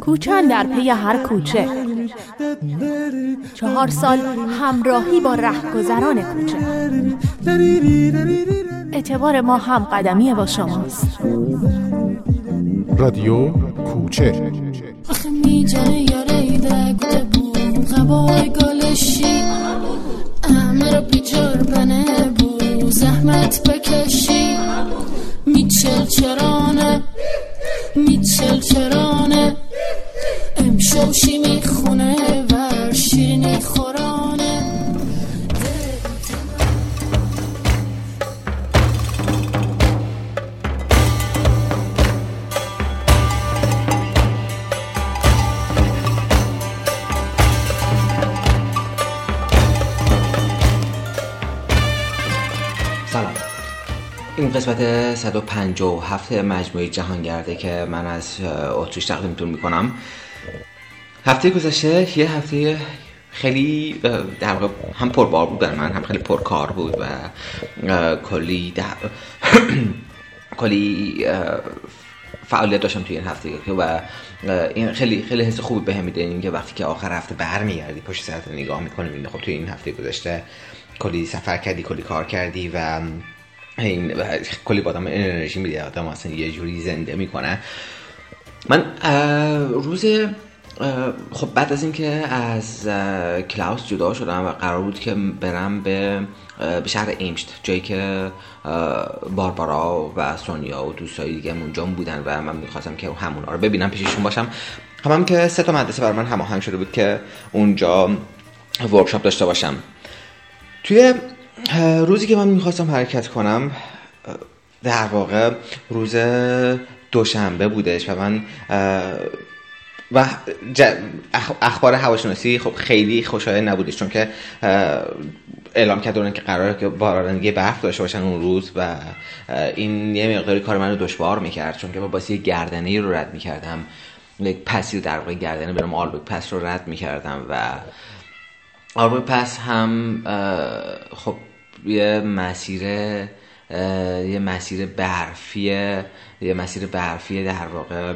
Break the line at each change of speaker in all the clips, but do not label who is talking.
کوچن در پی هر کوچه. چهار سال همراهی با رهگذران کوچه. اعتبار ما هم قدمی با شماست.
رادیو کوچه.
غبای گلشی رو بیجار بنه بو زحمت بکشی. میچل چرانه. میچل چرانه امشوشی می‌خونه و شیرینی خورانه.
سلام. این قسمت 157 مجموعه جهانگرده که من از اتریش تقدیمتون می‌کنم. هفته گذشته یه هفته خیلی در واقع هم پربار بود برای من هم خیلی پرکار بود و کلی کلی فعالیت داشتم توی این هفته و این خیلی خیلی حس خوبی بهم میده. این که وقتی که آخر هفته برمیگردی پشت سرت نگاه می‌کنی خب توی این هفته گذشته کلی سفر کردی کلی کار کردی و این کلی با آدم انرژی میده آدم اصلا یه جوری زنده می‌کنه. من روز خب بعد از اینکه از کلاوس جدا شدم و قرار بود که برم به به شهر ایمشت جایی که باربارا و سونیا و دوستای دیگه اونجا بودن و من می‌خواستم که همونا رو ببینم پیششون باشم. هم, هم که سه تا مدرسه برای من هماهنگ شده بود که اونجا ورکشاپ داشته باشم. توی روزی که من می‌خواستم حرکت کنم در واقع روز دوشنبه بودش و من و اخبار هواشناسی خب خیلی خوشایند نبودش چون که اعلام کردن که قراره که بارندگی برف داشته باشن اون روز و این یه مقداری کار من رو دشوار می‌کرد چون که با باسی گردنه رو رد می‌کردم. یک پسی در واقع گردنه برم آلبوک پس رو رد می‌کردم و آلبوک پس هم خب یه مسیر یه مسیر برفیه یه مسیر برفیه در واقع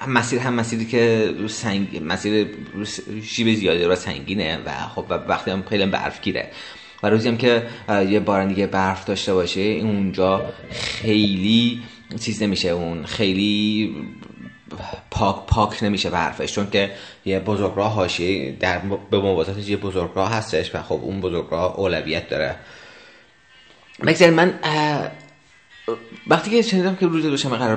هم مسیر هم مسیری که سنگ مسیر شیب زیادی رو سنگینه و خب وقتی هم خیلی برف گیره و روزی هم که یه بارندگی برف داشته باشه اونجا خیلی چیز نمیشه اون خیلی پاک پاک نمیشه برفش چون که یه بزرگراه هاشی در به موازاتش یه بزرگراه هستش و خب اون بزرگراه اولویت داره. بگذارید من وقتی که شنیدم که روز دوشنبه قرار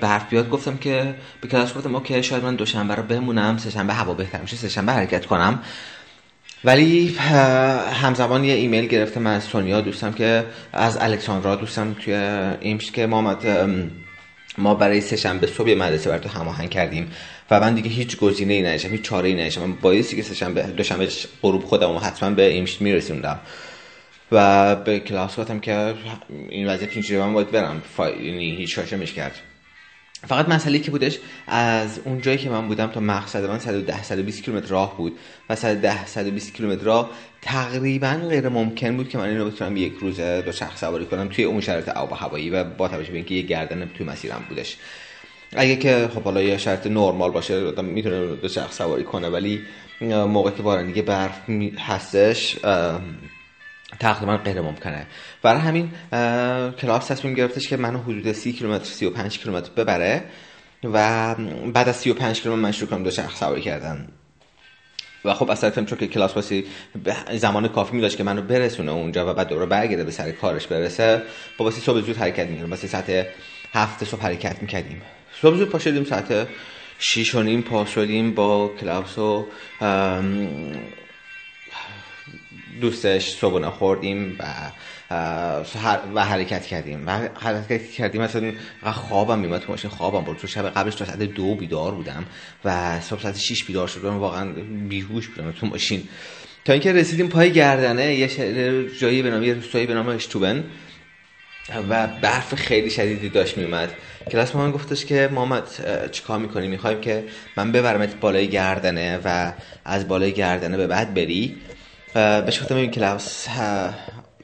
برف بیاد گفتم که به کلاس گفتم اوکی شاید من دوشنبه رو بمونم سه شنبه هوا بهتر میشه سه شنبه حرکت کنم. ولی همزمان یه ایمیل گرفتم از سونیا دوستم که از الکساندرا دوستم توی ایمش که محمد ما برای سه شنبه صبح مدرسه بر تو هماهنگ کردیم و من دیگه هیچ گزینه ای نداشتم هیچ چاره ای نداشتم من بایستی که سه شنبه دوشنبه غروب خودم و حتما به ایمش میرسوندم. و به کلاس گفتم که این وضعیت اینجوری من باید برم. یعنی هیچ شاشه کرد. فقط مسئله که بودش از اون جایی که من بودم تا مقصد من 110 120 کیلومتر راه بود. و 110 120 کیلومتر راه تقریبا غیر ممکن بود که من اینو بتونم یک روز دو شخص سواری کنم توی اون شرایط آب و هوایی و با توجه به اینکه یه گردن توی مسیرم بودش. اگه که خب حالا یه شرط نرمال باشه آدم می‌تونه دو شخص سواری کنه ولی موقع که بارندگی برف هستش تقریبا غیر ممکنه برای همین کلاس تصمیم گرفتش که منو حدود 30 کیلومتر 35 کیلومتر ببره و بعد از 35 کیلومتر من شروع کنم دو شخص سواری کردن. و خب اصلا چون که کلاس باسی زمان کافی می که منو برسونه اونجا و بعد دوباره برگرده به سر کارش برسه با باسی صبح زود حرکت می‌کردیم باسی ساعت هفت صبح حرکت می‌کردیم. صبح زود پا شدیم ساعت 6 و نیم پا شدیم با کلاس و دوستش صبحونه خوردیم و و حرکت کردیم. و حرکت کردیم مثلا خوابم میمد تو ماشین خوابم بود تو شب قبلش تا ساعت دو بیدار بودم و صبح ساعت 6 بیدار شدم واقعا بیهوش بودم تو ماشین. تا اینکه رسیدیم پای گردنه یه جایی به نام یه روستایی به نام اشتوبن و برف خیلی شدیدی داشت میومد. کلاس من گفتش که محمد چیکار می‌کنی؟ می‌خوایم که من ببرمت بالای گردنه و از بالای گردنه به بعد بری. بهش گفتم این کلاس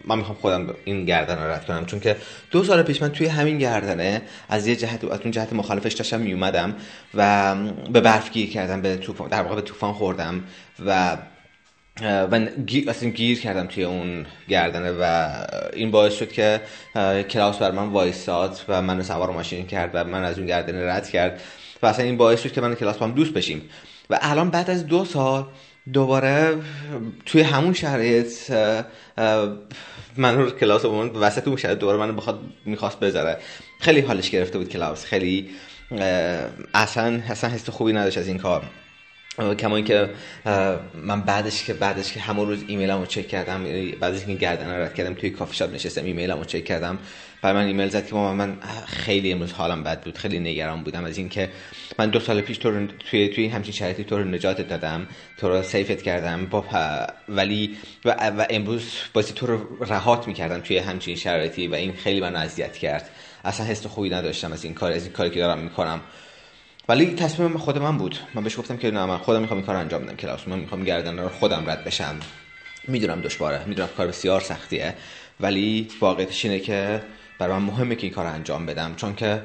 من می‌خوام خودم این گردن رو رد کنم. چون که دو سال پیش من توی همین گردنه از یه جهت از اون جهت مخالفش داشتم میومدم و به برف گیر کردم به طوفان در واقع به طوفان خوردم و و گیر, اصلا گیر کردم توی اون گردنه و این باعث شد که کلاس بر من وایستاد و منو سوار ماشین کرد و من از اون گردنه رد کرد و اصلا این باعث شد که من کلاس با هم دوست بشیم. و الان بعد از دو سال دوباره توی همون شرایط من رو کلاوس من وسط اون شرایط دوباره منو بخواد می‌خواست بذاره. خیلی حالش گرفته بود کلاوس. خیلی اصلا اصلا حس خوبی نداشت از این کار. کما اینکه من بعدش که بعدش که همون روز ایمیلمو چک کردم بعدش که گردنه رد کردم توی کافی شاپ نشستم ایمیلمو چک کردم. برای من ایمیل زد که مامان من خیلی امروز حالم بد بود خیلی نگران بودم از اینکه من دو سال پیش تو توی توی همچین شرایطی تو رو نجات دادم تو رو سیفت کردم با ولی و, و امروز بازی تو رو رهات می‌کردم توی همچین شرایطی و این خیلی من اذیت کرد. اصلا حس خوبی نداشتم از این کار از این کاری که دارم می‌کنم. ولی تصمیم خود من بود. من بهش گفتم که نه من خودم می‌خوام این کار انجام بدم. کلاس من می‌خوام گردن رو خودم رد بشم. می‌دونم دشواره می‌دونم کار بسیار سختیه. ولی واقعیتش اینه که برای من مهمه که این کار انجام بدم. چون که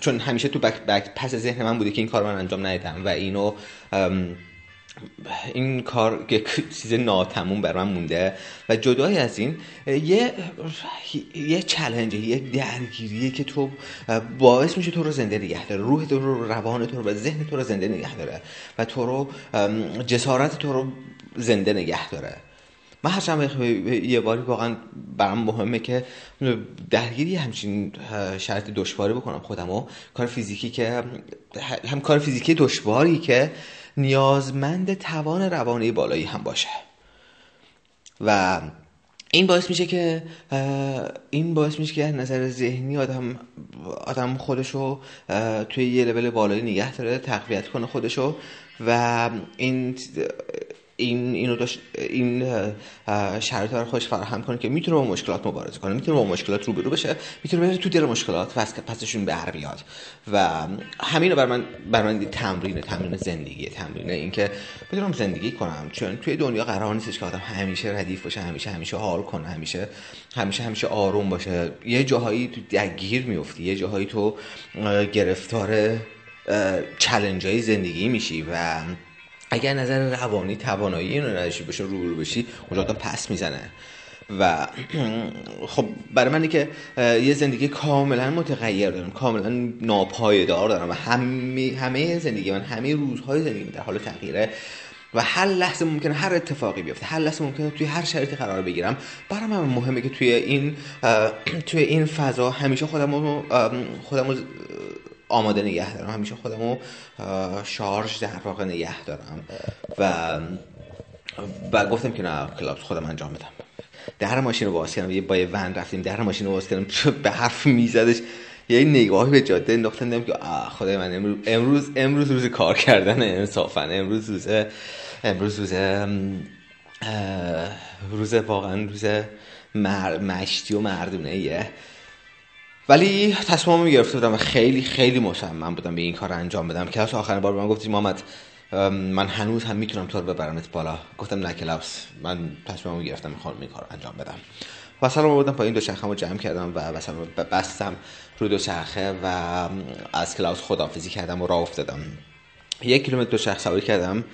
چون همیشه تو بک, بک پس ذهن من بوده که این کار من انجام ندیدم و اینو این کار چیز ناتموم بر من مونده و جدای از این یه یه چلنجه یه درگیریه که تو باعث میشه تو رو زنده نگه داره روح تو رو روان تو رو و ذهن تو رو زنده نگه داره و تو رو جسارت تو رو زنده نگه داره. من هرچند یه باری واقعا برام مهمه که درگیری همچین شرط دشواری بکنم خودم و کار فیزیکی که هم کار فیزیکی دشواری که نیازمند توان روانی بالایی هم باشه. و این باعث میشه که این باعث میشه که نظر ذهنی آدم آدم خودشو توی یه لول بالایی نگه داره تقویت کنه خودشو. و این این اینو داشت این شرایط رو خوش فراهم کنه که می‌تونه با مشکلات مبارزه کنه می‌تونه با مشکلات روبرو بشه می‌تونه بره تو دل مشکلات و پسشون بر بیاد. و همین رو بر من بر من تمرین تمرین زندگی تمرین اینکه بتونم زندگی کنم چون توی دنیا قرار نیستش که آدم همیشه ردیف باشه همیشه همیشه حال کنه همیشه همیشه همیشه آروم باشه. یه جاهایی تو درگیر میفتی یه جاهایی تو گرفتار چلنج های زندگی میشی و اگر نظر روانی توانایی اینو نداشتی بشه رو بشی اونجا آدم پس می‌زنه. و خب برای منی که یه زندگی کاملا متغیر دارم کاملا ناپایدار دارم و همه, همه زندگی من همه روزهای زندگی در حال تغییره و هر لحظه ممکنه هر اتفاقی بیفته هر لحظه ممکنه توی هر شرایطی قرار بگیرم. برای من مهمه که توی این توی این فضا همیشه خودم خودم آماده نگه دارم. همیشه خودم رو شارژ در واقع نگه دارم. و و گفتم که نه کلاس خودم انجام بدم. در ماشین رو باز کردم یه با یه ون رفتیم در ماشین رو باز کردم به حرف میزدش. یه نگاهی به جاده انداختم که خدای من امروز امروز امروز روز کار کردن انصافا. امروز روز امروز روز روز واقعا روز مشتی و مردونه ایه ولی تصمیمم گرفته بودم و خیلی خیلی مصمم بودم به این کار انجام بدم. کلاس آخرین بار به من گفتی محمد من هنوز هم می‌تونم تو رو ببرمت بالا. گفتم نه کلاس من تصمیمم گرفتم می‌خوام این کار انجام بدم. و سلام بودم پایین دو رو جمع کردم و مثلا بستم رو دو شرخه و از کلاس خدافزی کردم و راه افتادم. یک کیلومتر دو شرخ سواری کردم.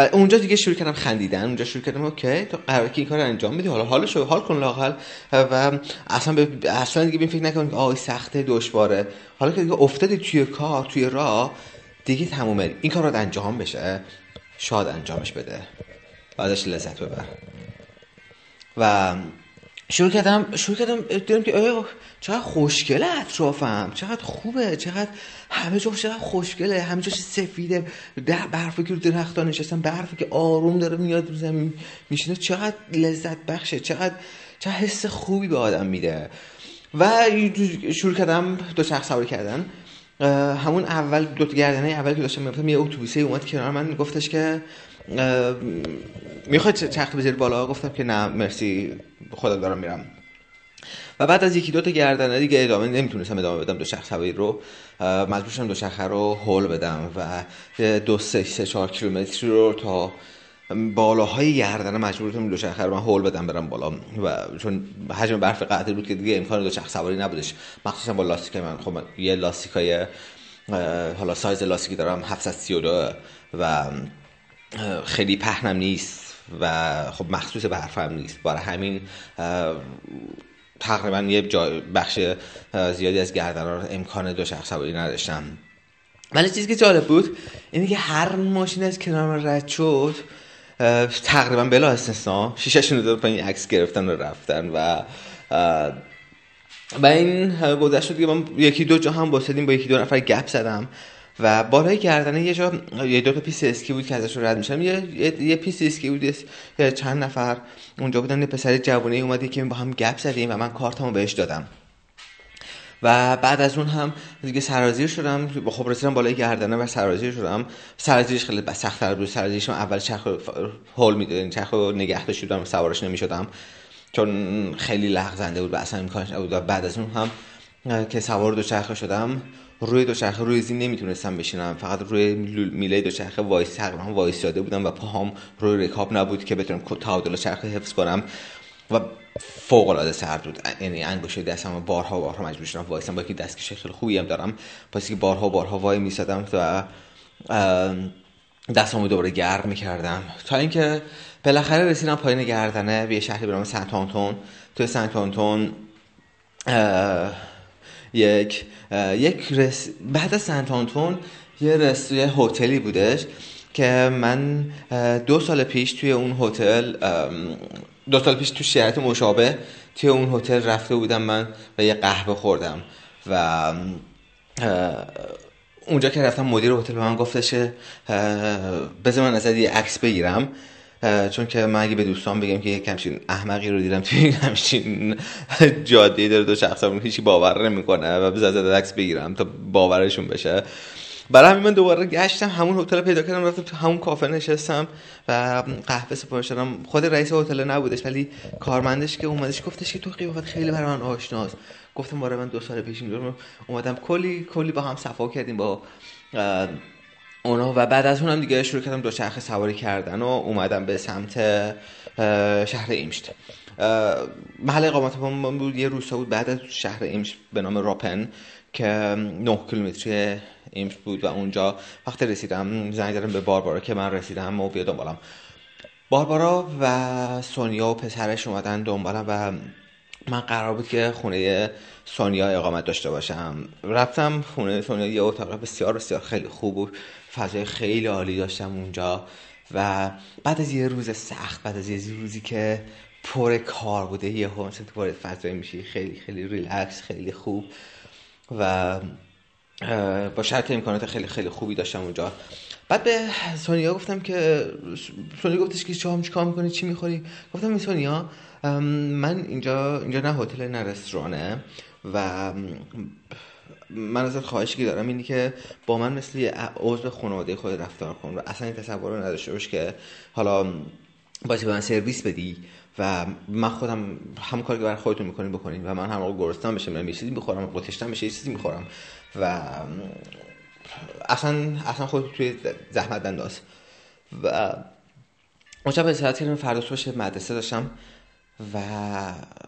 و اونجا دیگه شروع کردم خندیدن اونجا شروع کردم اوکی تو قرار که این کار انجام بدی. حالا حالشو حال کن لاقل. و اصلا به اصلا دیگه فکر نکن آی سخته دشواره. حالا که دیگه افتادی توی کار توی راه دیگه تمومه. این کار رو انجام بشه. شاد انجامش بده. بعدش لذت ببر. و شروع کردم شروع کردم دیدم که چقدر خوشگله اطرافم چقدر خوبه چقدر همه جا چقدر خوشگله همه جا سفیده در برفی که رو درختان نشستم برفی که آروم داره میاد رو زمین میشینه چقدر لذت بخشه چقدر چقدر حس خوبی به آدم میده. و شروع کردم دو شخص سواری کردن. همون اول دو گردنه اول که داشتم میفتم یه اتوبوسه اومد کنار من گفتش که می‌خواد تخت بذاری بالا؟ گفتم که نه مرسی. خدا دارم میرم. و بعد از یکی دو تا گردنه دیگه ادامه نمی‌تونستم ادامه بدم دو شخص هوایی رو. مجبور شدم دو شخص رو هول بدم و دو سه سه چهار کیلومتری رو تا بالاهای گردن مجبور شدم دوچرخه رو من هول بدم برم بالا. و چون حجم برف قطعی بود که دیگه امکان دوچرخه سواری نبودش. مخصوصا با لاستیک من. خب یه لاستیکای حالا سایز لاستیکی دارم 732 و خیلی پهنم نیست و خب مخصوص به حرفم نیست. برای همین تقریبا یه بخش زیادی از گردن رو امکان دو شخص سواری نداشتم. ولی چیزی که جالب بود اینه که هر ماشین از کنار من رد شد تقریبا بلا استثنا شیششون رو پایین عکس گرفتن و رفتن و و این گذشت شد که من یکی دو جا هم وایسادیم با یکی دو نفر گپ زدم. و بالای گردنه یه جا یه دو تا پیست اسکی بود که ازش رد میشم یه, یه, یه پیست اسکی بود چند نفر اونجا بودن یه پسر جوانی اومدی که با هم گپ زدیم و من کارتمو بهش دادم. و بعد از اون هم دیگه سرازیر شدم خب رسیدم بالای گردنه و سرازیر شدم. سرازیرش خیلی سخت بود سرازیرش اول چرخ هول می‌دادن چرخ نگه داشتم سوارش نمی‌شدم. چون خیلی لغزنده بود و اصلا امکانش نبود. بعد از اون هم که سوار دو چرخه شدم روی دو چرخه روی زین نمی‌تونستم بشینم. فقط روی میله دو چرخه وایس تقریبا وایساده بودم و پاهام روی رکاب نبود که بتونم تعادل چرخه حفظ کنم و فوق العاده سرد بود. یعنی انگشت دستم بارها بارها مجبور شدم وایسم. با که دستکش خیلی خوبی هم دارم. پس که بارها بارها وای میسادم و دستمو دوباره گرم می‌کردم. تا اینکه بالاخره رسیدم پایین گردنه به یه شهری به نام سنت آنتون. تو سنت آنتون یک یک رس... بعد از سنت آنتون یه رست یه هتلی بودش که من دو سال پیش توی اون هتل دو سال پیش تو شرایط مشابه توی اون هتل رفته بودم من و یه قهوه خوردم و اونجا که رفتم مدیر هتل به من گفتش بذار من ازت یه عکس بگیرم. چون که من اگه به دوستان بگم که یک همچین احمقی رو دیدم توی همچین جاده داره دو شخص هم هیچی باور نمی‌کنه و بذار عکس بگیرم تا باورشون بشه. برای همین من دوباره گشتم همون هتل پیدا کردم رفتم تو همون کافه نشستم و قهوه سفارش دادم خود رئیس هتل نبودش ولی کارمندش که اومدش گفتش که تو قیافت خیلی برای من آشناست. گفتم برای من دو سال پیش اومدم. کلی کلی با هم صفا کردیم با اونا و بعد از اونم دیگه شروع کردم دو چرخ سواری کردن و اومدم به سمت شهر ایمشت. محل اقامت من بود یه روستا بود بعد از شهر ایمشت به نام راپن که 9 کیلومتری ایمش بود و اونجا وقتی رسیدم زنگ دادم به باربارا که من رسیدم و بیا دنبالم. باربارا و سونیا و پسرش اومدن دنبالم و من قرار بود که خونه سونیا اقامت داشته باشم. رفتم خونه سونیا یه اتاق بسیار بسیار خیلی خوب بود. فضای خیلی عالی داشتم اونجا. و بعد از یه روز سخت بعد از یه روزی که پر کار بوده یه هم تو وارد فضای میشی خیلی خیلی ریلکس خیلی خوب. و با شرط امکانات خیلی خیلی خوبی داشتم اونجا. بعد به سونیا گفتم که سونیا گفتش که شام چیکار می‌کنی؟ چی می‌خوری؟ گفتم سونیا من اینجا اینجا نه هتل نه رستورانه و من ازت خواهشی دارم اینی که با من مثل یه عضو خانواده خود رفتار کن و اصلا این تصور رو نداشته باش که حالا باید به من سرویس بدی و من خودم همون کاری که برای خودتون می‌کنیم بکنیم و من هم موقع گرسنم بشه من چیزی می‌خورم قتشتم بشه یه چیزی می‌خورم و اصلا اصلا خود توی زحمت بنداز. و اون شب استراحت کردم فردا صبح مدرسه داشتم. و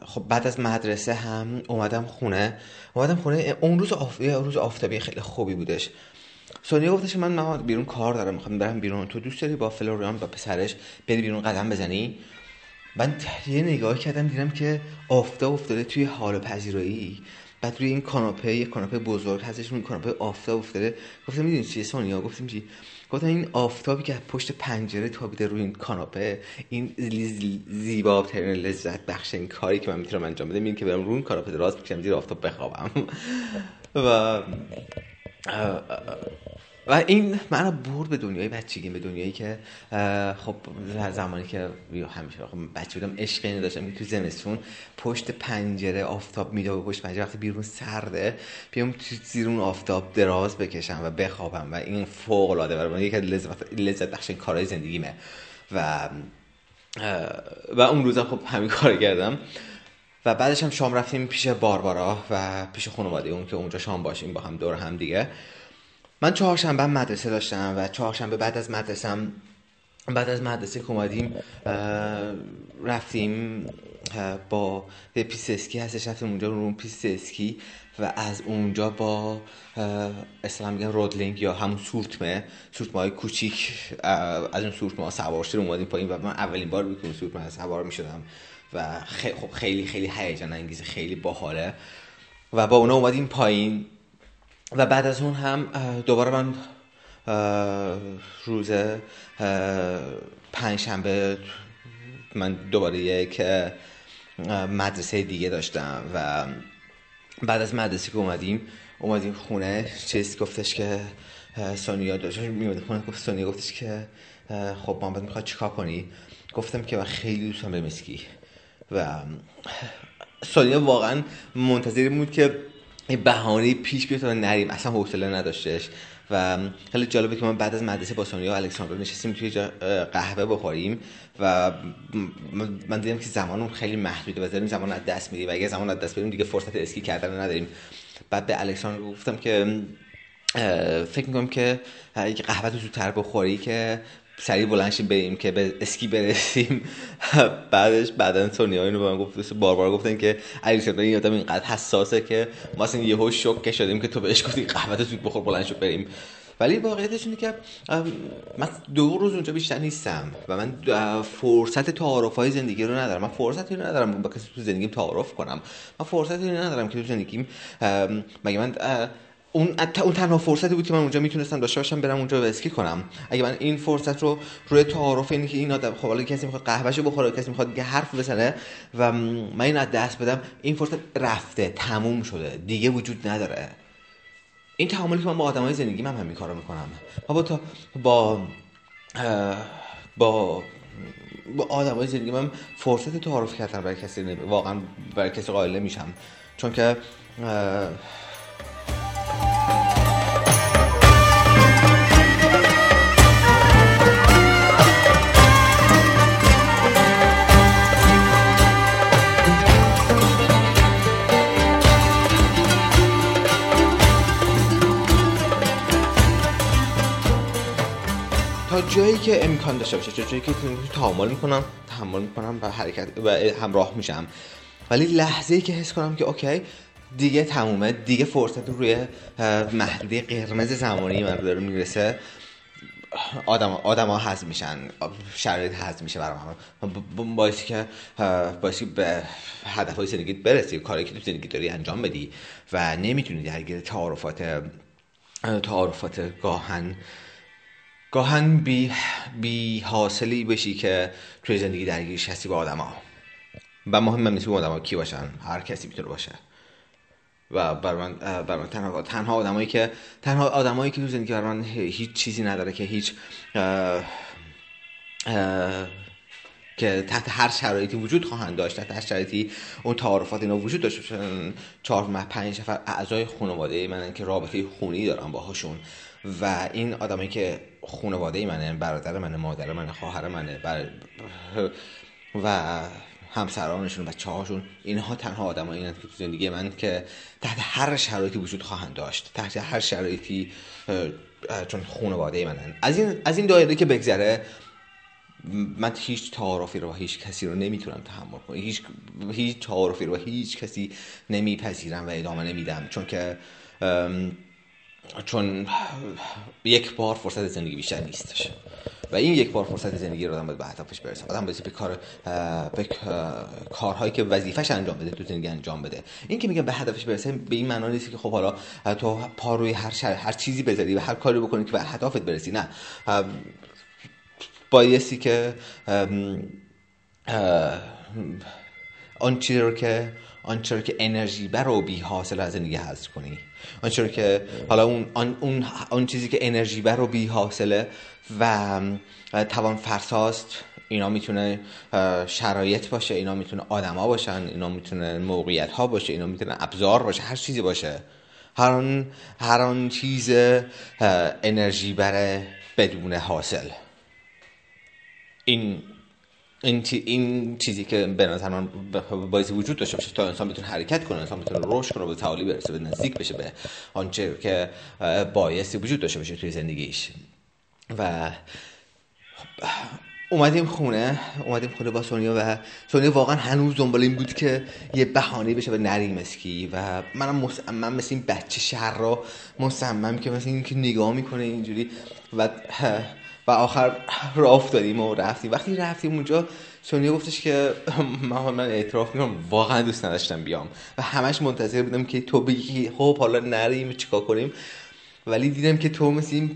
خب بعد از مدرسه هم اومدم خونه. اومدم خونه اون روز آف... روز آفتابی خیلی خوبی بودش. سونیا گفتش من من بیرون کار دارم می‌خوام برم بیرون. تو دوست داری با فلوریان با پسرش بری بیرون قدم بزنی؟ من یه نگاه کردم دیدم که آفتاب افتاده توی حال پذیرایی. بعد روی این کاناپه یه کاناپه بزرگ هستش اون کاناپه آفتاب افتاده. گفتم می‌دونی چیه سونیا؟ گفتم چی؟ گفتم این آفتابی که پشت پنجره تابیده روی این کاناپه این زیبا ترین لذت بخش این کاری که من می‌تونم انجام بدم این که برم روی این کاناپه دراز بکشم زیر آفتاب بخوابم. و و این من برد به دنیای بچگی به دنیایی که خب زمانی که همیشه خب بچه بودم عشق اینو داشتم که تو زمستون پشت پنجره آفتاب میده و پشت پنجره وقتی بیرون سرده بیام تو زیر اون آفتاب دراز بکشم و بخوابم و این فوق العاده برای من یکی لذت لذت بخش کارهای زندگیمه. و و اون روزا خب همین کار کردم. و بعدش هم شام رفتیم پیش باربارا و پیش خانواده اون که اونجا شام باشیم با هم دور هم دیگه. من چهارشنبه مدرسه داشتم و چهارشنبه بعد از مدرسم بعد از مدرسه که اومدیم رفتیم با یه پیست اسکی هستش رفتیم اونجا رو پیست اسکی و از اونجا با اصلا میگن Rodeling یا همون سورتمه سورتمه های کوچیک از اون سورتمه ها سوار شده اومدیم پایین و من اولین بار بود که سورتمه سوار می‌شدم و خب خیلی خیلی هیجان انگیزه خیلی باحاله و با اونا اومدیم پایین. و بعد از اون هم دوباره من روز پنجشنبه من دوباره یک مدرسه دیگه داشتم و بعد از مدرسه که اومدیم اومدیم خونه چیز گفتش که سونیا داشت میومد خونه گفت سونیا گفتش که خب محمد می‌خواد چیکار کنی؟ گفتم که من خیلی دوستم به مسکی و سونیا واقعا منتظر بود که بهانه پیش بیاد تا نریم. اصلا حوصله نداشتش. و خیلی جالبه که من بعد از مدرسه با سونیا و الکساندر نشستیم توی قهوه بخوریم و من دیدم که زمانم خیلی محدوده و داریم زمان از دست میدیم. و اگه زمان از دست بدیم دیگه فرصت اسکی کردن نداریم. بعد به الکساندر گفتم که فکر می‌کنم که اگه قهوه زودتر بخوری که سریع بلنشیم بریم که به اسکی برسیم. بعدش بعدا سونیا اینو به من گفت بار بار گفتن که علی این آدم اینقدر حساسه که ما اصلا یهو شوکه شدیم که تو بهش گفتی قهوه تو بخور بلند شو بریم. ولی واقعیتش اینه که من دو روز اونجا بیشتر نیستم و من فرصت تعارف های زندگی رو ندارم. من فرصت رو ندارم با کسی تو زندگیم تعارف کنم. من فرصت رو ندارم که تو زندگیم مگه من اون اون تنها فرصتی بود که من اونجا می‌تونستم داشته باشم برم اونجا اسکی کنم. اگه من این فرصت رو روی تعارف اینی که این آدم خب حالا کسی می‌خواد قهوهشو بخوره کسی می‌خواد یه حرف بزنه و من این از دست بدم این فرصت رفته تموم شده دیگه وجود نداره. این تعاملی که من با آدمای زندگی من همین کارو می‌کنم. با تا با با با آدمای زندگی من فرصت تعارف کردن برای کسی واقعا برای کسی قائل نمیشم. چون که جایی که امکان داشته باشه جایی که تحمل می‌کنم تحمل می‌کنم و حرکت و همراه میشم. ولی لحظه ای که حس کنم که اوکی دیگه تمومه دیگه فرصت روی محدوده قرمز زمانی من داره می‌رسه آدم آدم ها حذف میشن شرایط حذف میشه برای من باعثی که باعثی به هدف های زندگی برسی کاری که تو زندگی داری انجام بدی و نمی‌تونی درگیر تعارفات تعارفات گاهن گاهن بی, بی حاصلی بشی که توی زندگی درگیرش هستی با آدما. و مهم نیست اون آدما کی باشن هر کسی می‌تونه باشه. و بر من, بر من تنها تنها آدمایی که تنها آدمایی که تو زندگی بر من هیچ چیزی نداره که هیچ که تحت هر شرایطی وجود خواهند داشت تحت هر شرایطی اون تعارفات اینا وجود باشن. چهار ماه پنج نفر اعضای خانواده من که رابطه خونی دارم باهاشون. و این آدمایی که خانواده منه برادر منه مادر منه خواهر منه بر... و همسرانشون بچه هاشون اینها تنها آدم که تو زندگی من که تحت هر شرایطی وجود خواهند داشت تحت هر شرایطی چون خانواده منن. از این از این دایره که بگذره من هیچ تعارفی رو هیچ کسی رو نمی‌تونم تحمل کنم. هیچ هیچ تعارفی رو هیچ کسی نمیپذیرم و ادامه نمیدم. چون که چون یک بار فرصت زندگی بیشتر نیستش و این یک بار فرصت زندگی رو آدم باید به هدفش برسه آدم باید به کار به کارهایی که وظیفش انجام بده تو زندگی انجام بده. این که میگم به هدفش برسه به این معنا نیست که خب حالا تو پا روی هر شر... هر چیزی بذاری و هر کاری بکنی که به هدفت برسی. نه. بایستی که آن چیزی رو که آنچه که انرژی بر و بی حاصل از زندگی حذف کنی. آنچه که حالا اون آن, اون آن چیزی که انرژی بر و بی حاصله و توان فرساست اینا می‌تونه شرایط باشه اینا می‌تونه آدما باشن اینا می‌تونه موقعیت ها باشه اینا می‌تونه ابزار باشه هر چیزی باشه. هر آن هر آن چیز انرژی بره بدون حاصل. این این, این چیزی که به نظر من باعث وجود داشته باشه تا انسان بتونه حرکت کنه انسان بتونه رشد کنه به تعالی برسه به نزدیک بشه به آنچه که بایستی وجود داشته باشه توی زندگیش. و اومدیم خونه اومدیم خونه با سونیا و سونیا واقعا هنوز دنبال این بود که یه بهانه بشه و نریم اسکی و منم مصمم مثل این بچه شهر را مصمم که مثل این که نگاه می‌کنه اینجوری و و آخر راه افتادیم و رفتیم. وقتی رفتیم اونجا سونیا گفتش که من من اعتراف می‌کنم واقعا دوست نداشتم بیام. و همش منتظر بودم که تو بگی خب حالا نریم چیکار کنیم. ولی دیدم که تو مثل این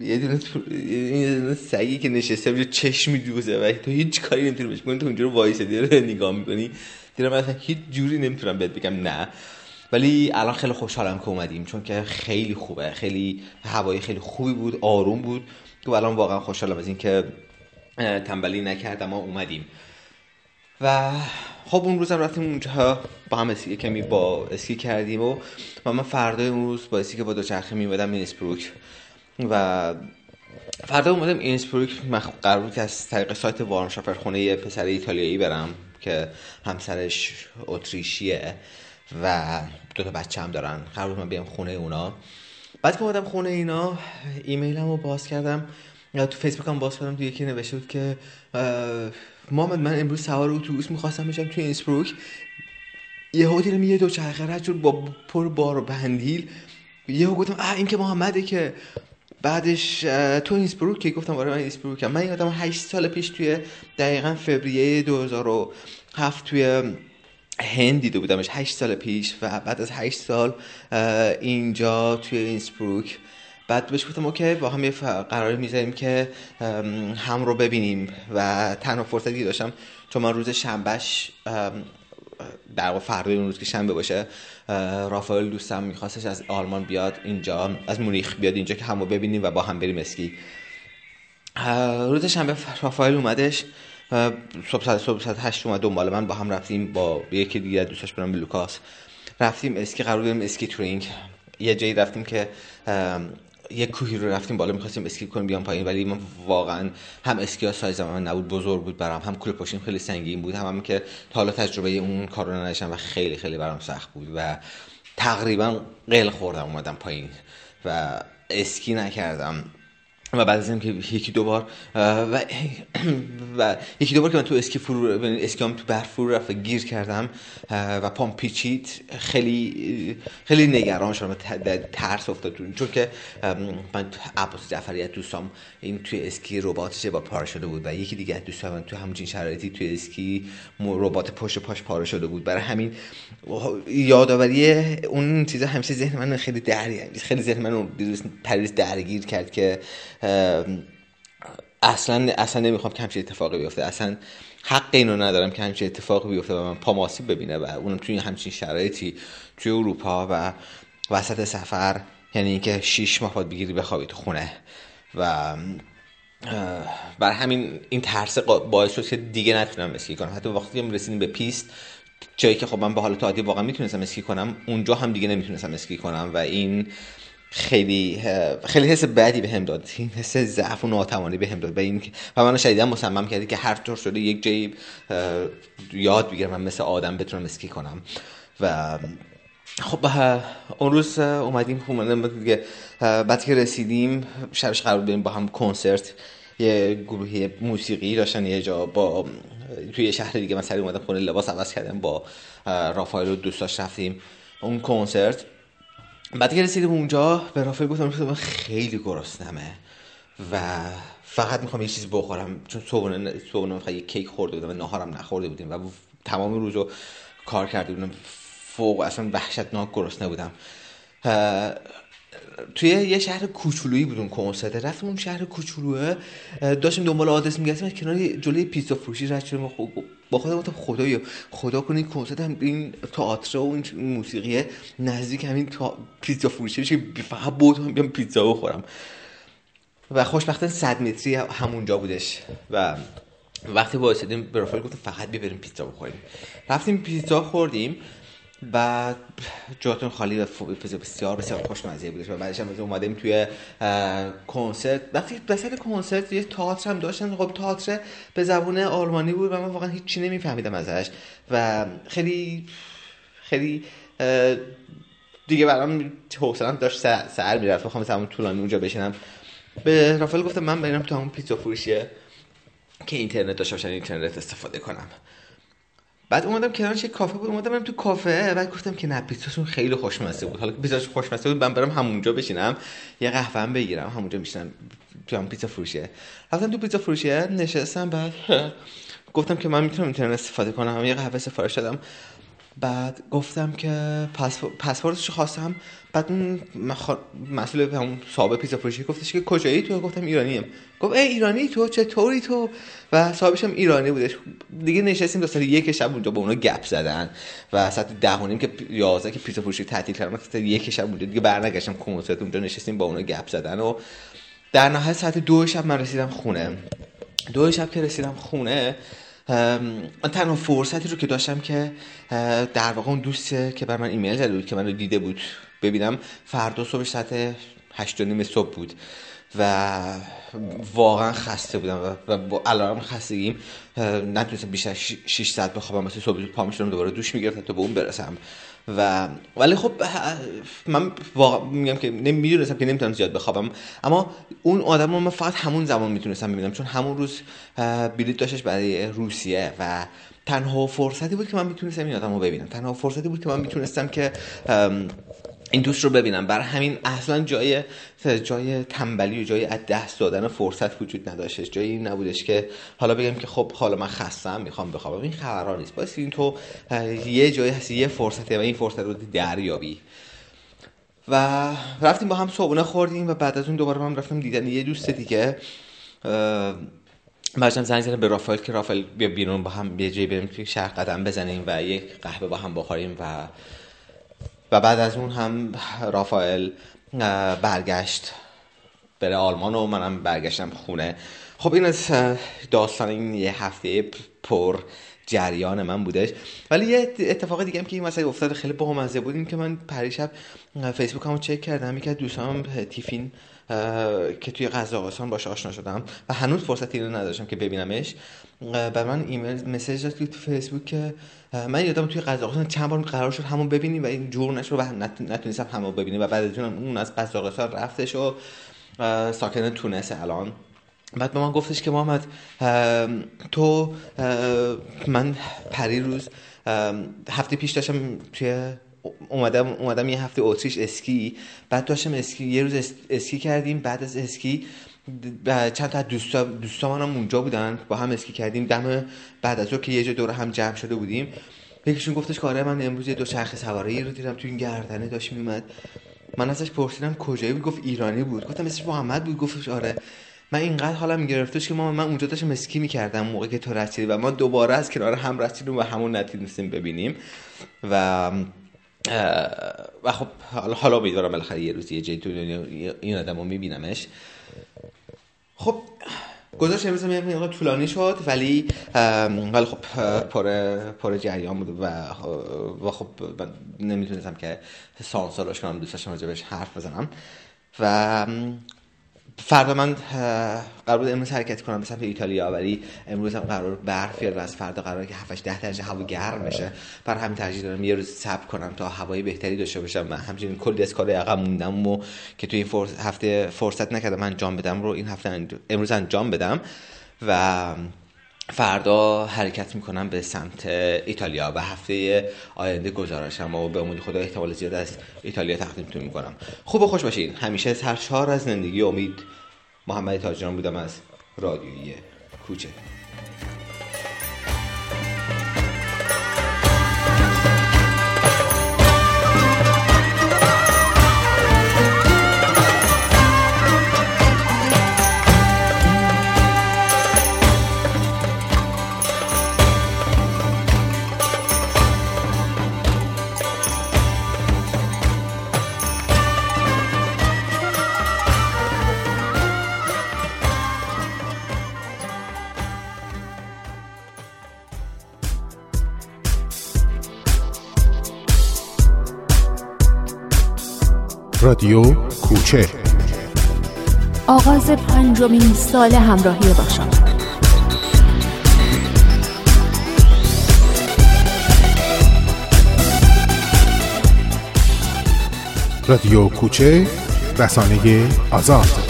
یه دونه سگی که نشسته اونجا چشم میدوزه و تو هیچ کاری نمی‌تونی بهش کنی تو اونجا رو وایسادی رو نگاه می‌کنی. دیدم مثلا هیچ جوری نمی‌تونم بهت بگم نه. ولی الان خیلی خوشحالم که اومدیم چون که خیلی خوبه. خیلی هوای خیلی خوبی بود آروم بود. تو الان واقعا خوشحالم از اینکه تنبلی نکردم ما اومدیم. و خب اون روزم رفتیم اونجا با هم اسکی کمی با اسکی کردیم و, و من فردای اون روز با اسکی که با دوچرخه میمدم اینسبروک. و فردا اومدم اینسبروک. قرار بود که از طریق سایت وارنشافر خونه پسر ایتالیایی برم که همسرش اتریشیه و دو تا بچه هم دارن. قرار بود من بیام خونه اونا. بعد که اومدم خونه اینا ایمیلم رو باز کردم. تو فیسبوک هم باز کردم تو یکی نوشته بود که محمد من امروز سوار اتوبوس می‌خواستم بشم توی اینسبروک یه دیدم یه دو چرخه رد با پر بار و بندیل. یهو گفتم اه این که محمده که بعدش تو اینسبروک که گفتم آره من اینسبروک من یادم 8 سال پیش توی دقیقا فوریه 2007 توی هند دیده بودمش 8 سال پیش و بعد از 8 سال اینجا توی اینسبروک. بعد بهش گفتم اوکی با هم یه قرار می‌ذاریم که هم رو ببینیم. و تنها فرصتی داشتم چون من روز شنبهش در فردای اون روز که شنبه باشه رافائل دوستم میخواستش از آلمان بیاد اینجا از مونیخ بیاد اینجا که همو ببینیم و با هم بریم اسکی. روز شنبه رافائل اومدش. صبح ساعت صبح ساعت هشت اومد دنبال من. با هم رفتیم با یکی دیگه دوستاش برام لوکاس. رفتیم اسکی قرار بودیم ski touring یه جایی رفتیم که یه کوهی رو رفتیم بالا می‌خواستیم اسکی کنیم بیام پایین. ولی من واقعا هم اسکی ها سایز من نبود بزرگ بود برام. هم کوله پاشیم خیلی سنگین بود هم, هم که تا حالا تجربه اون کار رو نداشتم و خیلی خیلی برام سخت بود و تقریبا قل خوردم اومدم پایین و اسکی نکردم. و بعد از اینکه یکی دو بار و, و یکی دو بار که من تو اسکی فرو اسکی هم تو برف فرو رفت و گیر کردم و پام پیچید خیلی خیلی نگران شدم ترس افتاد. چون که من عباس جعفری دوستام این توی اسکی رباتش با پاره شده بود و یکی دیگه دوستام من تو همچین شرایطی توی اسکی ربات پشت پاش پاره شده بود. برای همین یادآوری اون چیزا همیشه ذهن من خیلی درگیر خیلی ذهن من پریز درگیر کرد که اصلا اصلا نمی‌خوام که همچین اتفاقی بیفته. اصلا حق اینو ندارم که همچین اتفاقی بیفته و من پاماسیب ببینه و اونم توی همچین شرایطی توی اروپا و وسط سفر یعنی اینکه شیش ماه باید بگیری بخوابی تو خونه. و بر همین این ترس باعث شد که دیگه نتونم اسکی کنم. حتی وقتی هم رسیدیم به پیست جایی که خب من به حالت عادی واقعا می‌تونستم اسکی کنم اونجا هم دیگه نمی‌تونستم اسکی کنم و این خیلی خیلی حس بدی بهم به داد حس ضعف و ناتوانی بهم به داد. و این و منو شدیدا مصمم کردی که هر طور شده یک جایی یاد بگیرم من مثل آدم بتونم اسکی کنم. و خب اون روز اومدیم اومدیم دیگه بعد که رسیدیم شبش قرار بریم با هم کنسرت. یه گروهی موسیقی داشتن یه جا با توی شهر دیگه من سری اومدم خونه لباس عوض کردم با رافائل و دوستاش رفتیم. اون کنسرت بعد که رسیدیم اونجا به رافل گفتم من خیلی گرسنمه و فقط می‌خوام یه چیز بخورم. چون صبحونه صبحونه یه کیک خورده بودم و ناهارم نخورده بودیم و تمام روزو کار کرده بودم. فوق اصلا وحشتناک گرسنه بودم. توی یه شهر کوچولویی بود اون کنسرت. رفتم اون شهر کوچولوه. داشتیم دنبال آدرس میگشتیم کنار جلوی پیتزا فروشی رد شدیم با خودم گفتم خدایا خدا کنید کنسرت هم این تئاتر و این موسیقی نزدیک همین تا پیتزا فروشی بشه. فقط بود بیام پیتزا بخورم. و خوشبختانه 100 متری همونجا بودش. و وقتی وایسادیم به رافائل گفتم فقط ببریم پیتزا بخوریم. رفتیم پیتزا خوردیم. بعد جاتون خالی و بسیار بسیار خوشمزه بودش و بعدش هم اومدیم توی کنسرت. وقتی وسط کنسرت یه تئاتر هم داشتن خب تئاتر به زبون آلمانی بود و من واقعا هیچی نمیفهمیدم ازش. و خیلی خیلی دیگه برام حوصله‌ام داشت سر, سر می‌رفت. می‌خوام همون طولانی اونجا بشینم. به رافائل گفتم من برم تو همون پیتزا فروشیه که اینترنت داشته باشن اینترنت استفاده کنم. بعد اومدم کنارش یه کافه بود اومدم برم تو کافه بعد گفتم که نه پیتزاشون خیلی خوشمزه بود. حالا پیتزاش خوشمزه بود من برم همونجا بشینم یه قهوه هم بگیرم همونجا میشینم تو هم پیتزا فروشیه. رفتم تو پیتزا فروشیه نشستم بعد گفتم که من می‌تونم اینترنت استفاده کنم یه قهوه سفارش دادم. بعد گفتم که پسوردش خواستم. بعد اون مسئول همون صاحب پیزا فروشی گفتش که کجایی تو؟ گفتم ایرانیم. گفت ای ایرانی تو؟ چطوری تو؟ و صاحبش هم ایرانی بودش. دیگه نشستیم تا ساعت یک شب اونجا با اونا گپ زدن. و ساعت ده و که 11 که پیزا فروشی تعطیل کردم ساعت یک شب اونجا دیگه برنگشتم کنسرت اونجا نشستیم با اونا گپ زدن و در نهایت ساعت دو شب من رسیدم خونه. دو شب که رسیدم خونه من تنها فرصتی رو که داشتم که در واقع اون دوست که بر من ایمیل زده بود که من رو دیده بود ببینم فردا صبح ساعت هشت و نیم صبح بود و واقعا خسته بودم و با الارم خستگیم نتونستم بیشتر 6 ساعت بخوابم واسه صبح پا دوباره دوش می‌گرفتم تا به اون برسم. و ولی خب من واقعا میگم که نمی‌دونستم که نمی‌تونم زیاد بخوابم. اما اون آدم رو من فقط همون زمان می‌تونستم ببینم چون همون روز بلیط داشتش برای روسیه و تنها فرصتی بود که من می‌تونستم این آدم رو ببینم. تنها فرصتی بود که من می‌تونستم که این دوست رو ببینم. برای همین اصلا جای جای تنبلی و جای از دست دادن فرصت وجود نداشتش. جایی نبودش که حالا بگم که خب حالا من خستم می‌خوام بخوابم. این خبرها نیست. باید این تو یه جایی هستی یه فرصته و این فرصت رو دریابی. و رفتیم با هم صبحونه خوردیم و بعد از اون دوباره من رفتم دیدن یه دوست دیگه. بعدم زنگ زدم به رافائل که رافائل بیا بیرون با هم یه جایی بریم که شهر قدم بزنیم و یک قهوه با هم بخوریم و و بعد از اون هم رافائل برگشت بره آلمان و منم برگشتم خونه. خب این از داستان این یه هفته پر جریان من بودش. ولی یه اتفاق دیگه هم که این مسئله افتاد خیلی بامزه بود این که من پریشب فیسبوک همو چک کردم یکی از دوستانم تیفین که توی قزاقستان باش آشنا شدم و هنوز فرصتی رو نداشتم که ببینمش. بر من ایمیل مسیج داد تو فیسبوک که من یادم توی قزاقستان چند بار قرار شد همون ببینیم و این جور نشد و نتونستم همون ببینیم و بعد از اون از قزاقستان رفتش و ساکن تونس الان. بعد به من گفتش که محمد تو من پری روز هفته پیش داشتم توی اومدم اومدم یه هفته اتریش اسکی. بعد داشتم اسکی یه روز اسکی کردیم. بعد از اسکی چند تا دوستا دوستا هم اونجا بودن. با هم اسکی کردیم. دم بعد از که یه جا دور هم جمع شده بودیم. یکیشون گفتش که آره من امروز یه دو چرخ سواری رو دیدم. تو این گردنه داشت میومد من ازش پرسیدم کجایی بود؟ گفت ایرانی بود. گفتم اسمش محمد بود. گفتش آره. من اینقدر حالم گرفتش که ما من اونجا داشتم اسکی می‌کردم موقعی که تو رسیدی و ما دوباره از کنار هم رسیدیم و همون نتونستیم ببینیم. و و خب حالا امیدوارم بالاخره یه روزی جایی تو این آدم رو میبینمش. خب گذاشت امروز یه طولانی شد ولی ولی خب پر پر جریان بود و و خب من نمی‌تونستم که سانسورش کنم دوست راجبش حرف بزنم. و فردا من قرار بود امروز حرکت کنم به سمت ایتالیا ولی امروز هم قرار برف بیاد و از فردا قرار که 7 10 درجه هوا گرم بشه. بر همین ترجیح دارم یه روز صبر کنم تا هوای بهتری داشته باشم. من همچنین کلی از کار عقب موندم و که توی این هفته فرصت نکردم انجام بدم رو این هفته امروز انجام بدم. و فردا حرکت می‌کنم به سمت ایتالیا و هفته آینده گزارشم و به امید خدا احتمال زیاد از ایتالیا تقدیمتون می‌کنم. خوب و خوش باشین. همیشه سرشار از زندگی امید محمد تاجران بودم از رادیویی کوچه.
رادیو کوچه.
آغاز پنجمین سال همراهی با شما
رادیو کوچه رسانه آزاد.